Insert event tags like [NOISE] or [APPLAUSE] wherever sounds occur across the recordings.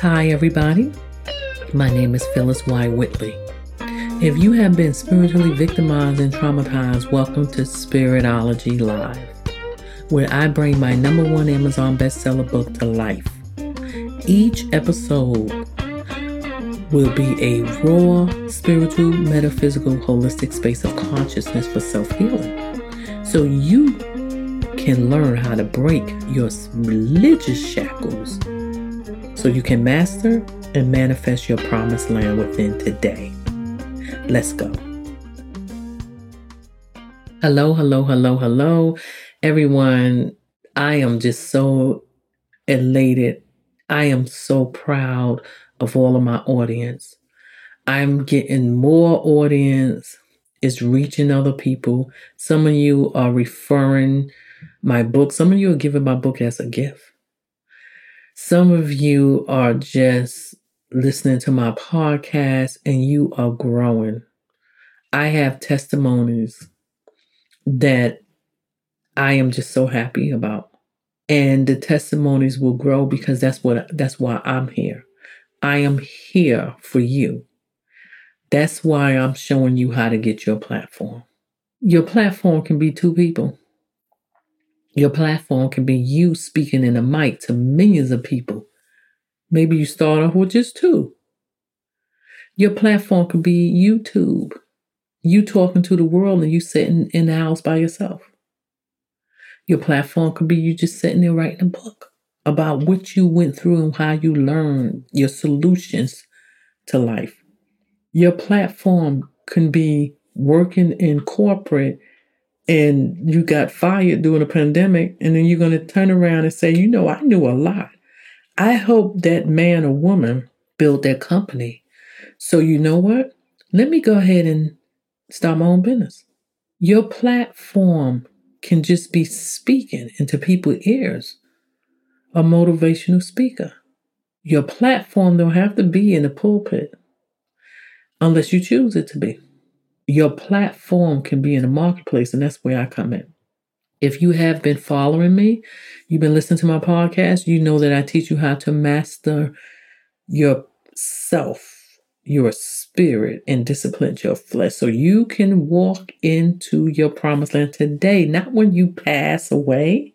Hi, everybody. My name is Phyllis Y. Whitley. If you have been spiritually victimized and traumatized, welcome to Spiritology Live, where I bring my number one Amazon bestseller book to life. Each episode will be a raw, spiritual, metaphysical, holistic space of consciousness for self healing. So you can learn how to break your religious shackles so you can master and manifest your promised land within today. Let's go. Hello, hello, hello, hello, everyone. I am just so elated. I am so proud of all of my audience. I'm getting more audience. It's reaching other people. Some of you are referring my book. Some of you are giving my book as a gift. Some of you are just listening to my podcast and you are growing. I have testimonies that I am just so happy about. And the testimonies will grow because that's what that's why I'm here. I am here for you. That's why I'm showing you how to get your platform. Your platform can be two people. Your platform can be you speaking in a mic to millions of people. Maybe you start off with just two. Your platform could be YouTube. You talking to the world and you sitting in the house by yourself. Your platform could be you just sitting there writing a book about what you went through and how you learned your solutions to life. Your platform can be working in corporate and you got fired during a pandemic, and then you're going to turn around and say, you know, I knew a lot. I hope that man or woman built their company. So, you know what? Let me go ahead and start my own business. Your platform can just be speaking into people's ears, a motivational speaker. Your platform don't have to be in the pulpit unless you choose it to be your platform can be in the marketplace, and that's where I come in. If you have been following me, you've been listening to my podcast, you know that I teach you how to master yourself, your spirit, and discipline your flesh so you can walk into your promised land today, not when you pass away.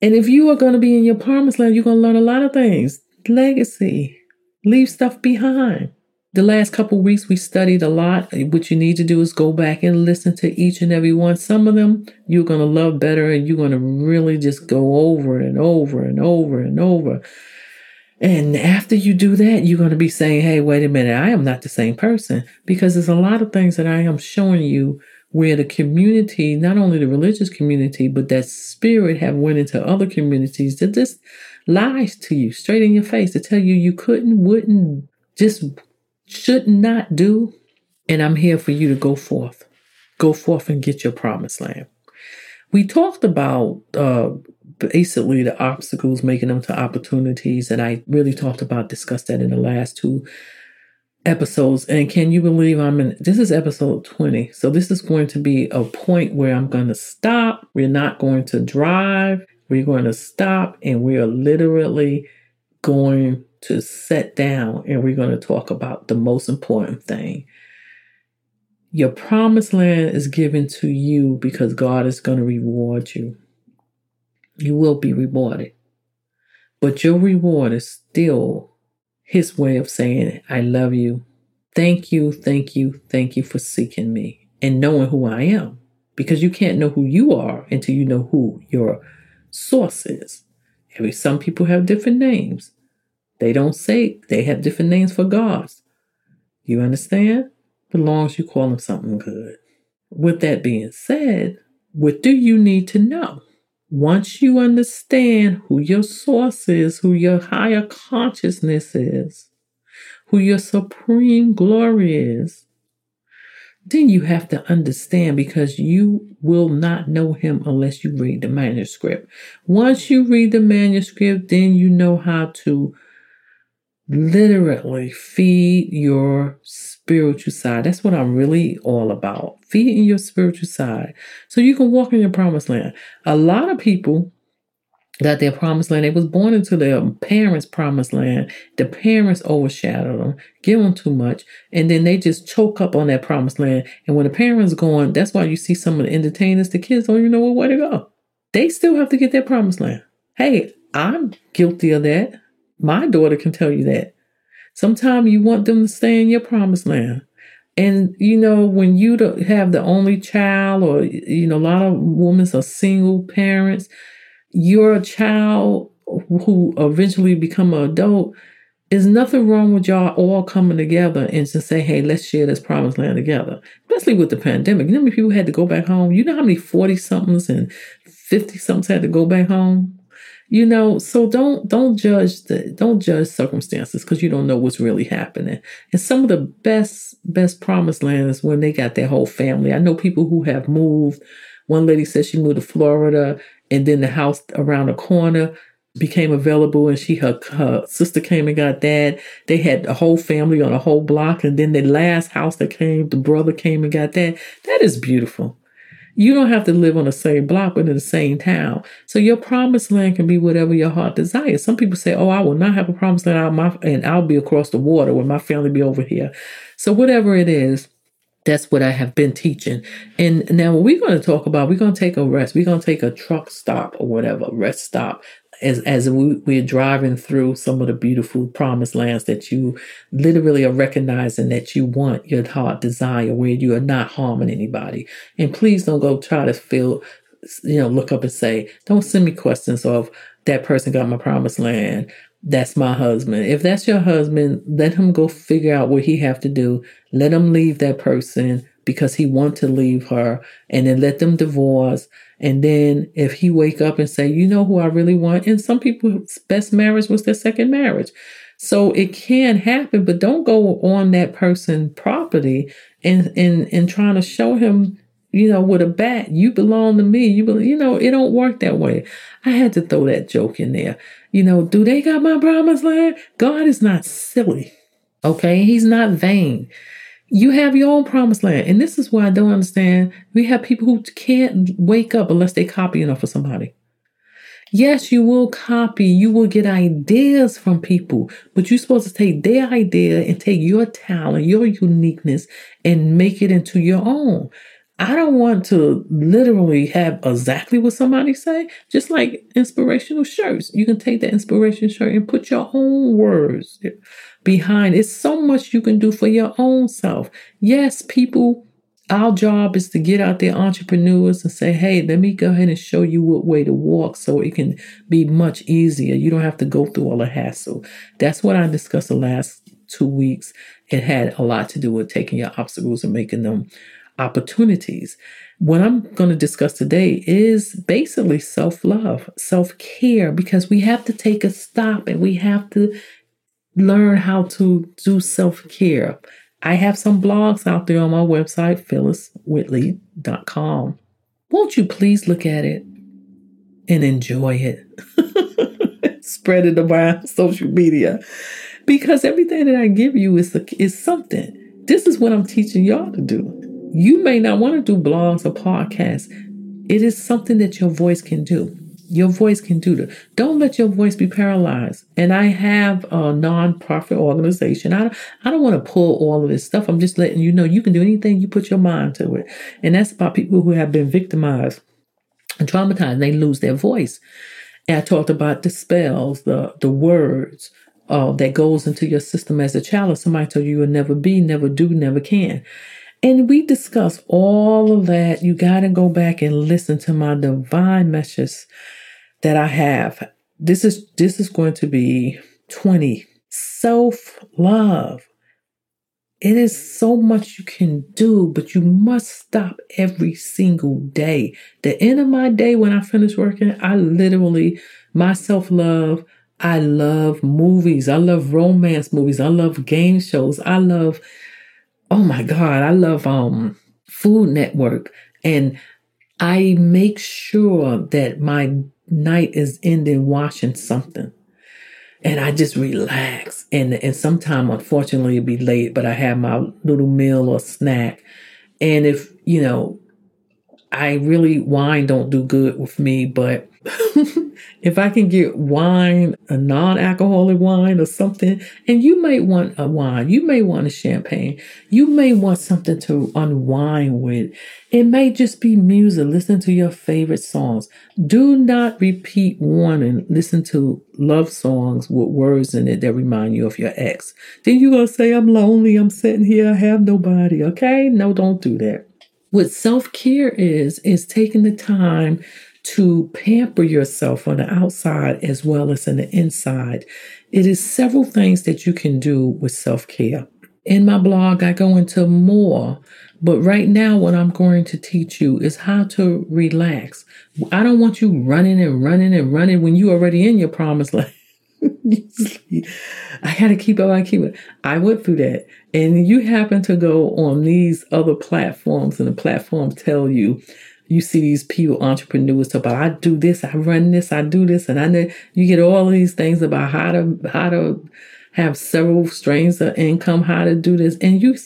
And if you are going to be in your promised land, you're going to learn a lot of things legacy, leave stuff behind. The last couple weeks we studied a lot. What you need to do is go back and listen to each and every one. Some of them you're going to love better and you're going to really just go over and over and over and over. And after you do that, you're going to be saying, hey, wait a minute, I am not the same person because there's a lot of things that I am showing you where the community, not only the religious community, but that spirit have went into other communities that just lies to you straight in your face to tell you you couldn't, wouldn't, just should not do. And I'm here for you to go forth. Go forth and get your promised land. We talked about uh, basically the obstacles, making them to opportunities. And I really talked about, discussed that in the last two episodes. And can you believe I'm in this is episode 20. So this is going to be a point where I'm going to stop. We're not going to drive. We're going to stop and we are literally going to sit down and we're going to talk about the most important thing. Your promised land is given to you because God is going to reward you. You will be rewarded. But your reward is still His way of saying, I love you. Thank you, thank you, thank you for seeking me and knowing who I am. Because you can't know who you are until you know who your source is. Every some people have different names. They don't say they have different names for gods. You understand? But long as you call them something good. With that being said, what do you need to know? Once you understand who your source is, who your higher consciousness is, who your supreme glory is, then you have to understand because you will not know him unless you read the manuscript. Once you read the manuscript, then you know how to literally feed your spiritual side. That's what I'm really all about. Feeding your spiritual side so you can walk in your promised land. A lot of people got their promised land. They was born into their parents' promised land. The parents overshadow them, give them too much, and then they just choke up on that promised land. And when the parents going, that's why you see some of the entertainers, the kids don't even know where to go. They still have to get their promised land. Hey, I'm guilty of that. My daughter can tell you that. Sometimes you want them to stay in your promised land. And you know, when you have the only child, or you know, a lot of women are single parents, your child who eventually become an adult, is nothing wrong with y'all all coming together and to say, hey, let's share this promised land together. Especially with the pandemic. You know how many people had to go back home? You know how many 40 somethings and 50 somethings had to go back home? You know, so don't don't judge the don't judge circumstances because you don't know what's really happening. And some of the best best promised land is when they got their whole family. I know people who have moved. One lady said she moved to Florida and then the house around the corner became available and she her, her sister came and got that they had the whole family on a whole block and then the last house that came the brother came and got that that is beautiful you don't have to live on the same block, but in the same town. So your promised land can be whatever your heart desires. Some people say, "Oh, I will not have a promised land, out my, and I'll be across the water when my family be over here." So whatever it is, that's what I have been teaching. And now what we're going to talk about, we're going to take a rest. We're going to take a truck stop or whatever, rest stop as as we, we're driving through some of the beautiful promised lands that you literally are recognizing that you want your heart desire where you are not harming anybody. And please don't go try to feel you know look up and say don't send me questions of that person got my promised land. That's my husband. If that's your husband let him go figure out what he have to do. Let him leave that person because he want to leave her and then let them divorce and then if he wake up and say, you know who I really want, and some people's best marriage was their second marriage. So it can happen, but don't go on that person property and and and trying to show him, you know, with a bat, you belong to me. You you know, it don't work that way. I had to throw that joke in there. You know, do they got my promised land? God is not silly. Okay, he's not vain. You have your own promised land. And this is why I don't understand. We have people who can't wake up unless they copy enough for somebody. Yes, you will copy, you will get ideas from people, but you're supposed to take their idea and take your talent, your uniqueness, and make it into your own. I don't want to literally have exactly what somebody say, just like inspirational shirts. You can take that inspiration shirt and put your own words behind. It's so much you can do for your own self. Yes, people, our job is to get out there, entrepreneurs, and say, hey, let me go ahead and show you what way to walk so it can be much easier. You don't have to go through all the hassle. That's what I discussed the last two weeks. It had a lot to do with taking your obstacles and making them opportunities. What I'm going to discuss today is basically self love, self care, because we have to take a stop and we have to learn how to do self care. I have some blogs out there on my website, phylliswhitley.com. Won't you please look at it and enjoy it? [LAUGHS] Spread it around social media because everything that I give you is, is something. This is what I'm teaching y'all to do. You may not want to do blogs or podcasts. It is something that your voice can do. Your voice can do that. Don't let your voice be paralyzed. And I have a nonprofit organization. I, I don't want to pull all of this stuff. I'm just letting you know you can do anything you put your mind to it. And that's about people who have been victimized and traumatized. And they lose their voice. And I talked about the spells, the, the words uh, that goes into your system as a child. If somebody told you you will never be, never do, never can. And we discuss all of that. You got to go back and listen to my divine messages that I have. This is this is going to be 20. Self-love. It is so much you can do, but you must stop every single day. The end of my day when I finish working, I literally my self-love I love movies. I love romance movies. I love game shows. I love, oh my God, I love um Food Network. And I make sure that my night is ending watching something. And I just relax. And and sometime unfortunately it'll be late, but I have my little meal or snack. And if, you know, I really wine don't do good with me, but [LAUGHS] if I can get wine, a non alcoholic wine or something, and you may want a wine, you may want a champagne, you may want something to unwind with. It may just be music. Listen to your favorite songs. Do not repeat one and listen to love songs with words in it that remind you of your ex. Then you're going to say, I'm lonely, I'm sitting here, I have nobody. Okay? No, don't do that. What self care is, is taking the time to pamper yourself on the outside as well as in the inside. It is several things that you can do with self care. In my blog, I go into more, but right now, what I'm going to teach you is how to relax. I don't want you running and running and running when you're already in your promised land. [LAUGHS] I to keep up, I keep it. I went through that. And you happen to go on these other platforms, and the platforms tell you you see these people, entrepreneurs, talk about I do this, I run this, I do this, and I know you get all these things about how to how to have several streams of income, how to do this, and you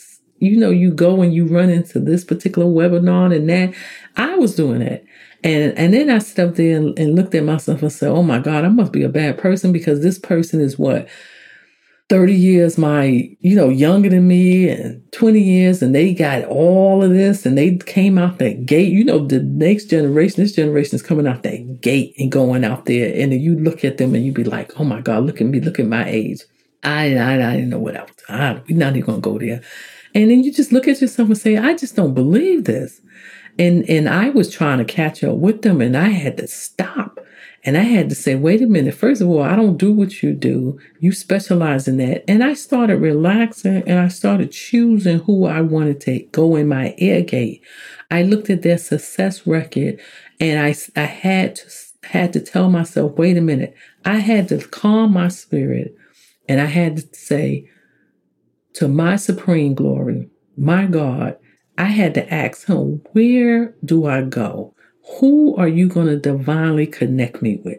you know you go and you run into this particular webinar and that. I was doing that. And and then I stepped there and, and looked at myself and said, Oh my God, I must be a bad person because this person is what 30 years my, you know, younger than me and 20 years, and they got all of this and they came out that gate. You know, the next generation, this generation is coming out that gate and going out there. And then you look at them and you be like, oh my God, look at me, look at my age. I, I, I didn't know what I was doing. We're not even to go there. And then you just look at yourself and say, I just don't believe this. And, and I was trying to catch up with them and I had to stop and I had to say, wait a minute. First of all, I don't do what you do. You specialize in that. And I started relaxing and I started choosing who I wanted to go in my air gate. I looked at their success record and I, I had to, had to tell myself, wait a minute. I had to calm my spirit and I had to say to my supreme glory, my God, I had to ask him, where do I go? Who are you going to divinely connect me with?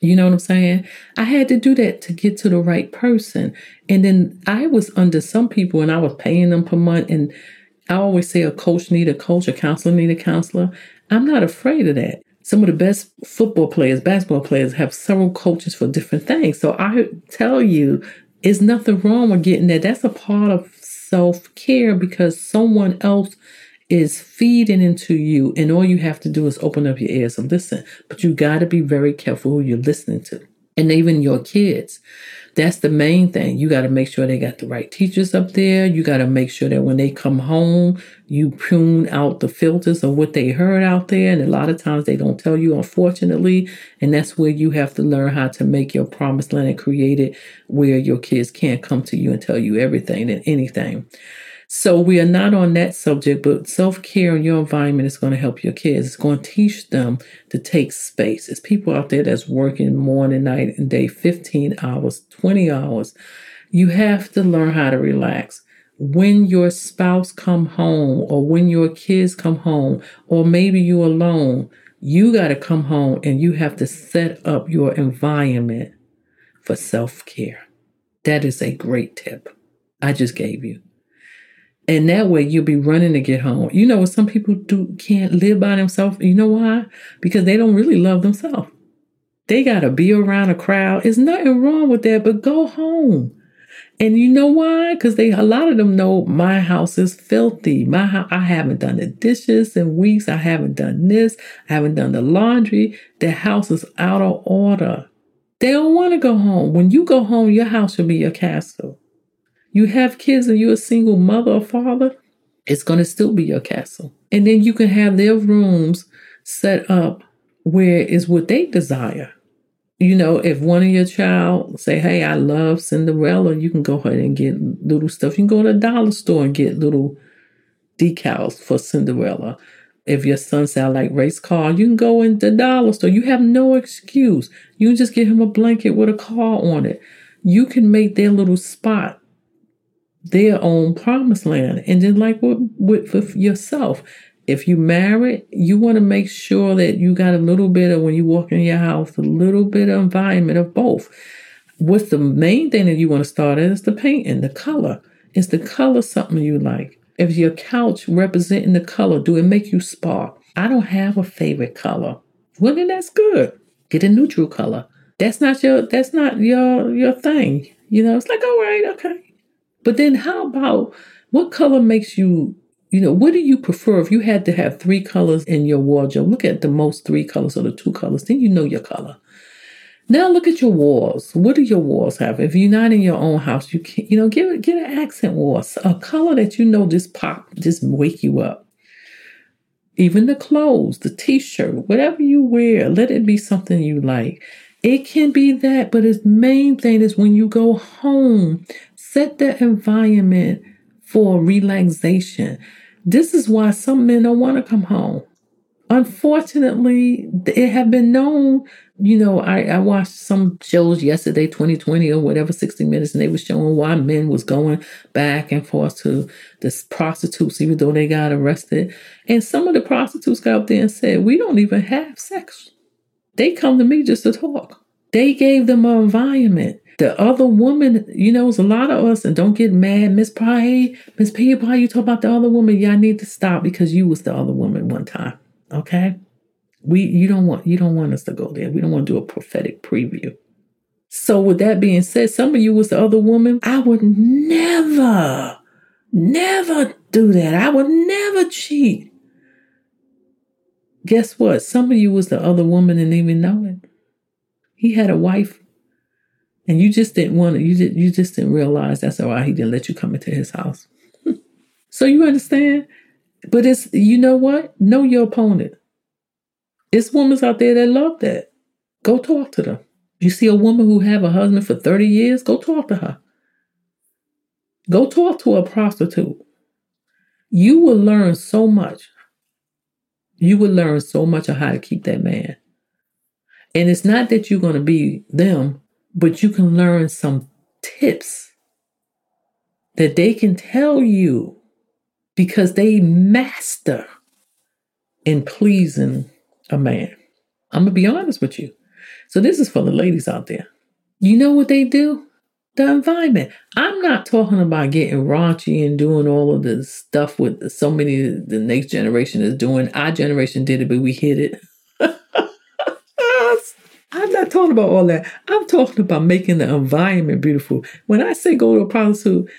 You know what I'm saying? I had to do that to get to the right person. And then I was under some people and I was paying them per month. And I always say a coach need a coach, a counselor need a counselor. I'm not afraid of that. Some of the best football players, basketball players have several coaches for different things. So I tell you, it's nothing wrong with getting that. That's a part of self care because someone else is feeding into you, and all you have to do is open up your ears and listen. But you got to be very careful who you're listening to. And even your kids. That's the main thing. You got to make sure they got the right teachers up there. You got to make sure that when they come home, you prune out the filters of what they heard out there. And a lot of times they don't tell you, unfortunately. And that's where you have to learn how to make your promised land and create it where your kids can't come to you and tell you everything and anything. So we are not on that subject, but self care in your environment is going to help your kids. It's going to teach them to take space. There's people out there that's working morning, night, and day, 15 hours, 20 hours. You have to learn how to relax. When your spouse come home or when your kids come home, or maybe you're alone, you got to come home and you have to set up your environment for self care. That is a great tip I just gave you. And that way you'll be running to get home. You know, what some people do can't live by themselves. You know why? Because they don't really love themselves. They gotta be around a crowd. There's nothing wrong with that, but go home. And you know why? Because they a lot of them know my house is filthy. My I haven't done the dishes in weeks. I haven't done this. I haven't done the laundry. The house is out of order. They don't want to go home. When you go home, your house should be your castle you have kids and you're a single mother or father, it's going to still be your castle. And then you can have their rooms set up where is what they desire. You know, if one of your child say, "Hey, I love Cinderella," you can go ahead and get little stuff. You can go to the dollar store and get little decals for Cinderella. If your son "I like race car," you can go in the dollar store. You have no excuse. You can just get him a blanket with a car on it. You can make their little spot their own promised land. And then, like with, with, with yourself, if you married, you want to make sure that you got a little bit of when you walk in your house, a little bit of environment of both. What's the main thing that you want to start is the painting, the color. Is the color something you like? If your couch representing the color, do it make you spark? I don't have a favorite color. Well, then that's good. Get a neutral color. That's not your that's not your your thing. You know, it's like, all right, okay. But then how about what color makes you you know, what do you prefer if you had to have three colors in your wardrobe? Look at the most three colors or the two colors, then you know your color. Now look at your walls. What do your walls have? If you're not in your own house, you can you know get get an accent wall, a color that you know just pop, just wake you up. Even the clothes, the t-shirt, whatever you wear, let it be something you like. It can be that, but its main thing is when you go home, set the environment for relaxation. This is why some men don't want to come home. Unfortunately, it have been known. You know, I, I watched some shows yesterday, 2020 or whatever, 60 minutes, and they were showing why men was going back and forth to the prostitutes, even though they got arrested. And some of the prostitutes got up there and said, We don't even have sex. They come to me just to talk. They gave them an environment. The other woman, you know, it's a lot of us, and don't get mad, Miss Pye, Miss P. Pye, you talk about the other woman. Y'all need to stop because you was the other woman one time. Okay? We you don't want you don't want us to go there. We don't want to do a prophetic preview. So with that being said, some of you was the other woman. I would never, never do that. I would never cheat. Guess what? Some of you was the other woman and even know it. He had a wife and you just didn't want to, you, did, you just didn't realize that's why he didn't let you come into his house. [LAUGHS] so you understand? But it's, you know what? Know your opponent. It's women out there that love that. Go talk to them. You see a woman who have a husband for 30 years, go talk to her. Go talk to a prostitute. You will learn so much. You will learn so much of how to keep that man. And it's not that you're going to be them, but you can learn some tips that they can tell you because they master in pleasing a man. I'm going to be honest with you. So, this is for the ladies out there. You know what they do? The environment. I'm not talking about getting raunchy and doing all of this stuff with so many the next generation is doing. Our generation did it, but we hit it. [LAUGHS] I'm not talking about all that. I'm talking about making the environment beautiful. When I say go to a prostitute,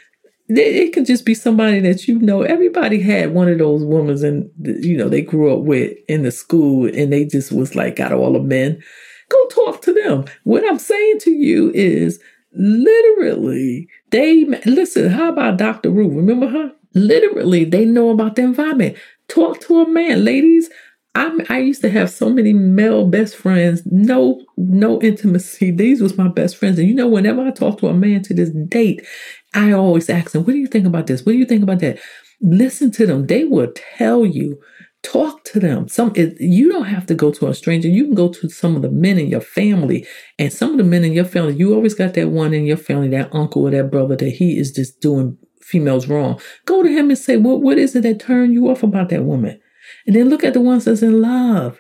it could just be somebody that you know. Everybody had one of those women, and you know they grew up with in the school, and they just was like got all the men. Go talk to them. What I'm saying to you is literally they listen. How about Dr. Ruth? Remember her? Literally, they know about the environment. Talk to a man, ladies. I I used to have so many male best friends, no no intimacy. These was my best friends, and you know, whenever I talk to a man to this date, I always ask them, "What do you think about this? What do you think about that?" Listen to them; they will tell you. Talk to them. Some it, you don't have to go to a stranger. You can go to some of the men in your family, and some of the men in your family. You always got that one in your family, that uncle or that brother that he is just doing females wrong. Go to him and say, "What what is it that turned you off about that woman?" And then look at the ones that's in love.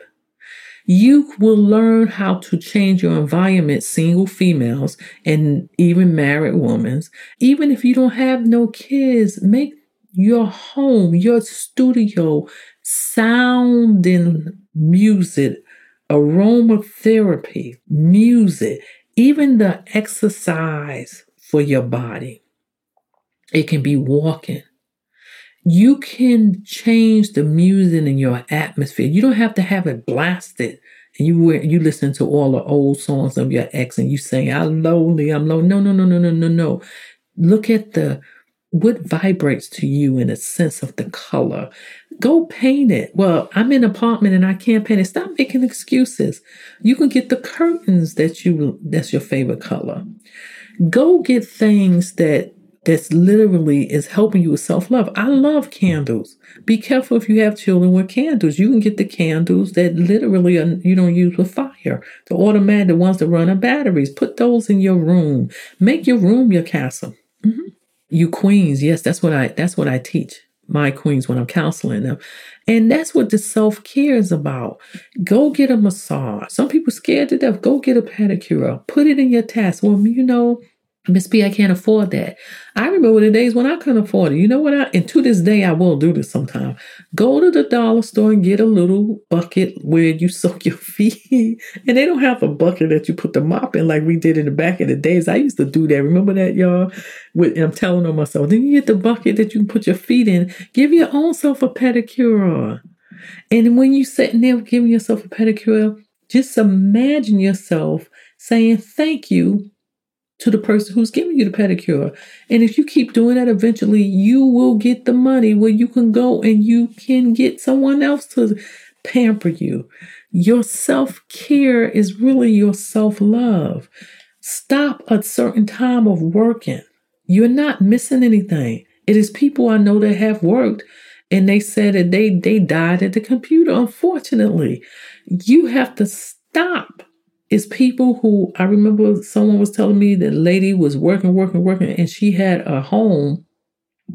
You will learn how to change your environment, single females and even married women. Even if you don't have no kids, make your home, your studio sounding music, aromatherapy, music, even the exercise for your body. It can be walking you can change the music in your atmosphere. You don't have to have it blasted. And you you listen to all the old songs of your ex and you say, I'm lonely, I'm lonely. No, no, no, no, no, no, no. Look at the what vibrates to you in a sense of the color. Go paint it. Well, I'm in an apartment and I can't paint it. Stop making excuses. You can get the curtains that you that's your favorite color. Go get things that that's literally is helping you with self-love. I love candles. Be careful if you have children with candles. You can get the candles that literally are, you don't use with fire. The automatic, the ones that run on batteries. Put those in your room. Make your room your castle. Mm-hmm. You queens, yes, that's what I that's what I teach my queens when I'm counseling them. And that's what the self care is about. Go get a massage. Some people scared to death. Go get a pedicure. Put it in your task. Well, you know, Miss B, I can't afford that. I remember the days when I couldn't afford it. You know what? I, and to this day, I will do this sometime. Go to the dollar store and get a little bucket where you soak your [LAUGHS] feet. and they don't have a bucket that you put the mop in like we did in the back of the days. I used to do that. Remember that, y'all? With, I'm telling on myself. Then you get the bucket that you can put your feet in. Give your own self a pedicure. And when you're sitting there giving yourself a pedicure, just imagine yourself saying thank you to the person who's giving you the pedicure. And if you keep doing that, eventually you will get the money where you can go and you can get someone else to pamper you. Your self care is really your self love. Stop a certain time of working. You're not missing anything. It is people I know that have worked and they said that they, they died at the computer. Unfortunately, you have to stop it's people who I remember someone was telling me that lady was working, working, working, and she had a home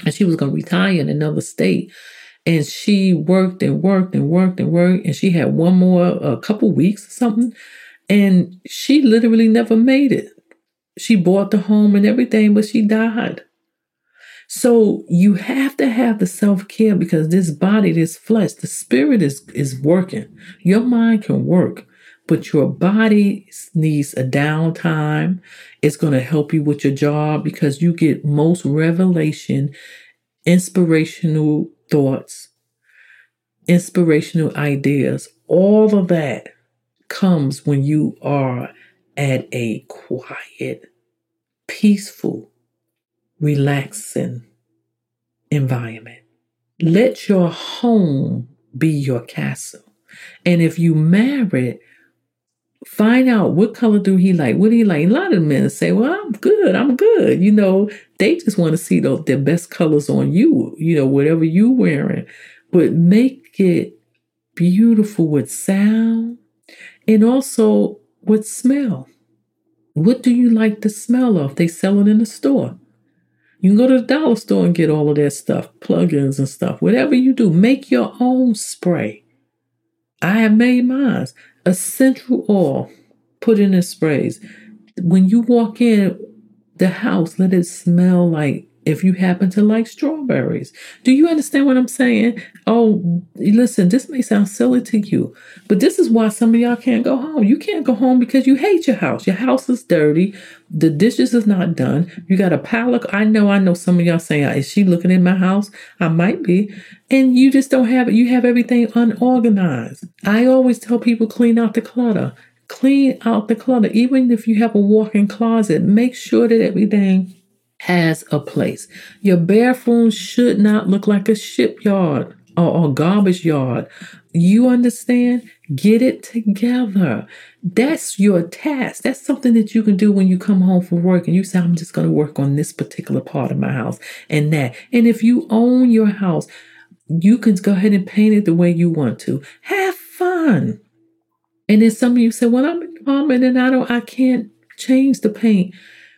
and she was going to retire in another state. And she worked and worked and worked and worked, and she had one more, a couple weeks or something. And she literally never made it. She bought the home and everything, but she died. So you have to have the self care because this body, this flesh, the spirit is, is working. Your mind can work, but your body needs a downtime. It's going to help you with your job because you get most revelation, inspirational thoughts, inspirational ideas. All of that comes when you are at a quiet, peaceful, relaxing environment. Let your home be your castle. And if you married, find out what color do he like what do he like. A lot of men say well i'm good i'm good. You know they just want to see the, the best colors on you you know whatever you wearing. But make it beautiful with sound and also with smell. What do you like the smell of? They sell it in the store. You can go to the dollar store and get all of that stuff plugins and stuff whatever you do make your own spray. I have made mine essential oil put in the sprays. When you walk in the house, let it smell like if you happen to like strawberries. Do you understand what I'm saying? Oh, listen, this may sound silly to you, but this is why some of y'all can't go home. You can't go home because you hate your house. Your house is dirty. The dishes is not done. You got a pile of, I know, I know some of y'all saying, is she looking in my house? I might be. And you just don't have it. You have everything unorganized. I always tell people clean out the clutter. Clean out the clutter. Even if you have a walk-in closet, make sure that everything has a place. Your bathroom should not look like a shipyard or a garbage yard. You understand? Get it together. That's your task. That's something that you can do when you come home from work and you say, I'm just going to work on this particular part of my house and that. And if you own your house, you can go ahead and paint it the way you want to. Have fun. And then some of you say, Well, I'm in apartment and I don't I can't change the paint.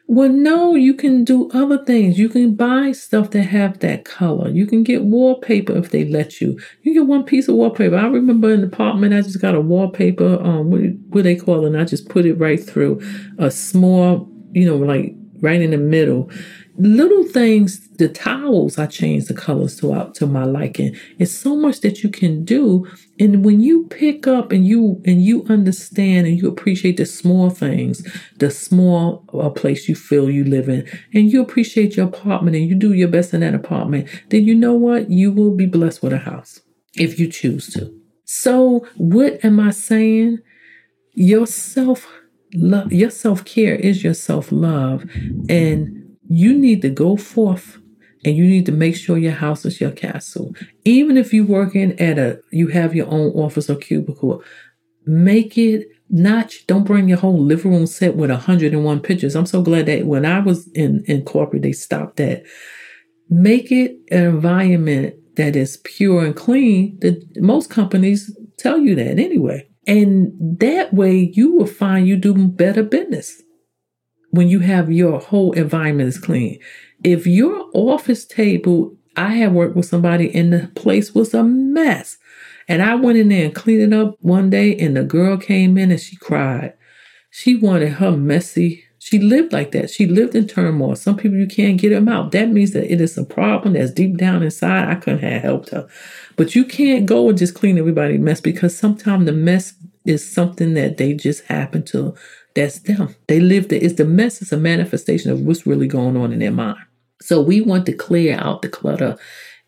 Well, no, you can do other things. You can buy stuff that have that color. You can get wallpaper if they let you. You get one piece of wallpaper. I remember in the apartment, I just got a wallpaper. Um, what, what they call it? And I just put it right through a small, you know, like right in the middle little things, the towels, I change the colors to out to my liking. It's so much that you can do. And when you pick up and you and you understand and you appreciate the small things, the small uh, place you feel you live in, and you appreciate your apartment and you do your best in that apartment, then you know what? You will be blessed with a house if you choose to. So, what am I saying? Your self love, your self care is your self love, and you need to go forth and you need to make sure your house is your castle. Even if you're working at a, you have your own office or cubicle, make it not, don't bring your whole living room set with 101 pictures. I'm so glad that when I was in, in corporate, they stopped that. Make it an environment that is pure and clean. That most companies tell you that anyway. And that way you will find you do better business when you have your whole environment is clean. If your office table, I had worked with somebody and the place was a mess. And I went in there and cleaned it up one day and the girl came in and she cried. She wanted her messy She lived like that. She lived in turmoil. Some people you can't get them out. That means that it is a problem that's deep down inside. I couldn't have helped her. But you can't go and just clean everybody's mess because sometimes the mess is something that they just happen to that's them. They live there. It's the mess is a manifestation of what's really going on in their mind. So we want to clear out the clutter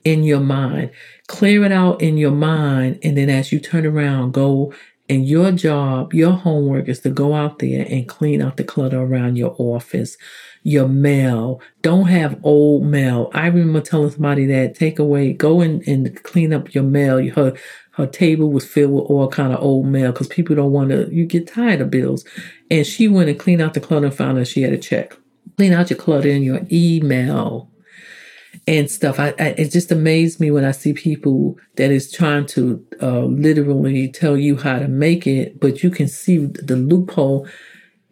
in your mind. Clear it out in your mind. And then as you turn around, go and your job, your homework is to go out there and clean out the clutter around your office, your mail. Don't have old mail. I remember telling somebody that take away, go in and clean up your mail. Her her table was filled with all kind of old mail because people don't want to. You get tired of bills, and she went and cleaned out the clutter and found that she had a check. Clean out your clutter in your email and stuff. I, I, it just amazed me when I see people that is trying to uh, literally tell you how to make it, but you can see the loophole.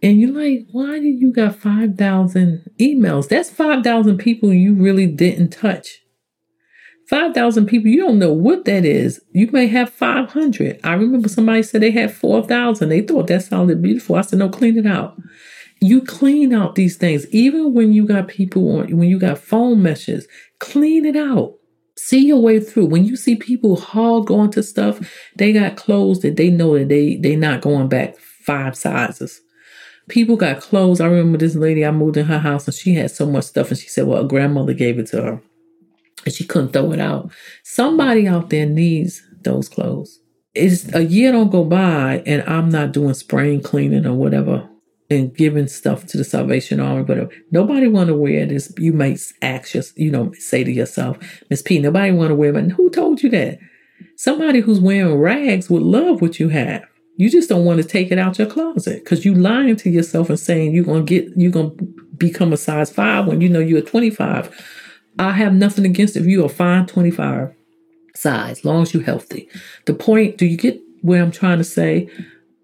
And you're like, why did you got 5,000 emails? That's 5,000 people you really didn't touch. 5,000 people, you don't know what that is. You may have 500. I remember somebody said they had 4,000. They thought that sounded beautiful. I said, no, clean it out you clean out these things. Even when you got people on, when you got phone messages, clean it out. See your way through. When you see people hog onto stuff, they got clothes that they know that they they not going back five sizes. People got clothes. I remember this lady I moved in her house and she had so much stuff and she said, Well, a grandmother gave it to her and she couldn't throw it out. Somebody out there needs those clothes. It's a year don't go by and I'm not doing spring cleaning or whatever and giving stuff to the Salvation Army, but nobody want to wear this. You might ask, just, you know, say to yourself, Miss P, nobody want to wear, but who told you that? Somebody who's wearing rags would love what you have. You just don't want to take it out your closet because you lying to yourself and saying you're gonna get you're gonna become a size five when you know you're 25. I have nothing against if you're a fine 25 size, as long as you're healthy. The point, do you get where I'm trying to say?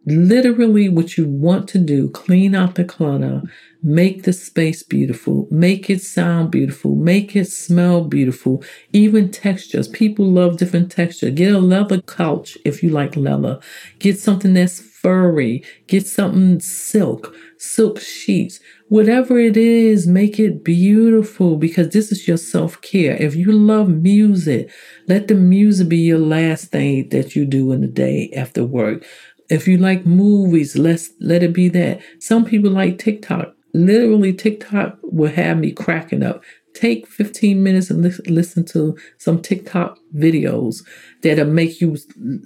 literally what you want to do clean out the clutter make the space beautiful make it sound beautiful make it smell beautiful even textures. People love different texture. Get a leather couch if you like leather. Get something that's furry. Get something silk silk sheets whatever it is make it beautiful because this is your self-care if you love music let the music be your last thing that you do in the day after work if you like movies, let's let it be that. Some people like TikTok. Literally, TikTok will have me cracking up. Take 15 minutes and li- listen to some TikTok videos that'll make you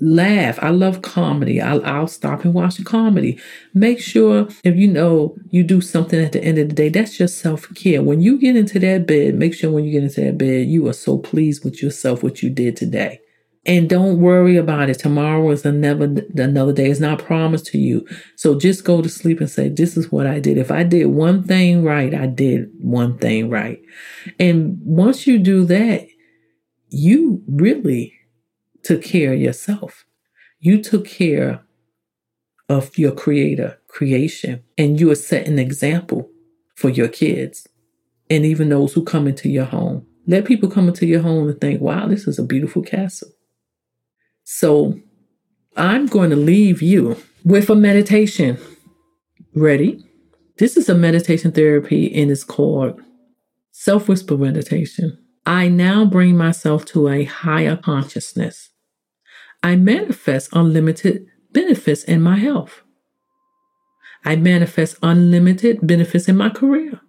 laugh. I love comedy. I'll, I'll stop and watch a comedy. Make sure if you know you do something at the end of the day, that's just self care. When you get into that bed, make sure when you get into that bed, you are so pleased with yourself, what you did today. And don't worry about it. Tomorrow is another another day. It's not promised to you. So just go to sleep and say, This is what I did. If I did one thing right, I did one thing right. And once you do that, you really took care of yourself. You took care of your creator, creation, and you are setting an example for your kids and even those who come into your home. Let people come into your home and think, wow, this is a beautiful castle. So I'm going to leave you with a meditation. Ready? This is a meditation therapy and it's called self whisper meditation. I now bring myself to a higher consciousness. I manifest unlimited benefits in my health. I manifest unlimited benefits in my career.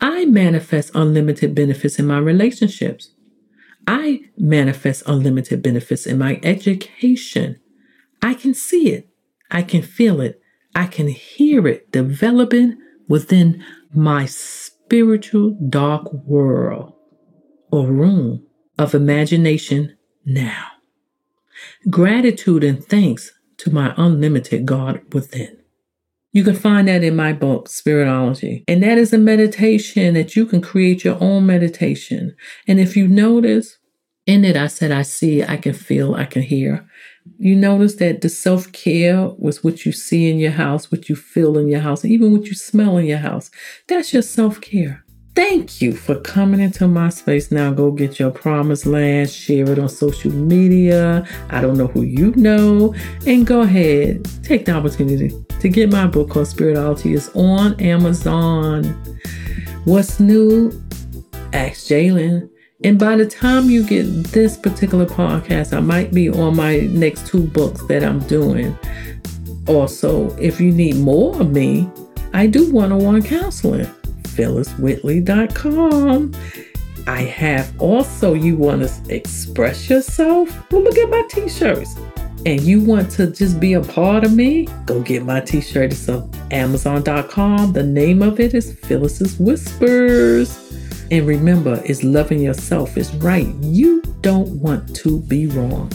I manifest unlimited benefits in my relationships. I manifest unlimited benefits in my education. I can see it. I can feel it. I can hear it developing within my spiritual dark world or room of imagination now. Gratitude and thanks to my unlimited God within. You can find that in my book, Spiritology. And that is a meditation that you can create your own meditation. And if you notice, in it, I said, I see, I can feel, I can hear. You notice that the self care was what you see in your house, what you feel in your house, even what you smell in your house. That's your self care. Thank you for coming into my space. Now go get your promised land, share it on social media. I don't know who you know. And go ahead, take the opportunity to get my book called Spiritology is on Amazon. What's new? Ask Jalen. And by the time you get this particular podcast, I might be on my next two books that I'm doing. Also, if you need more of me, I do one on one counseling phylliswhitley.com. I have also, you want to express yourself? Well, look at my t shirts. And you want to just be a part of me? Go get my t shirt. It's on Amazon.com. The name of it is Phyllis's Whispers. And remember, it's loving yourself is right. You don't want to be wrong.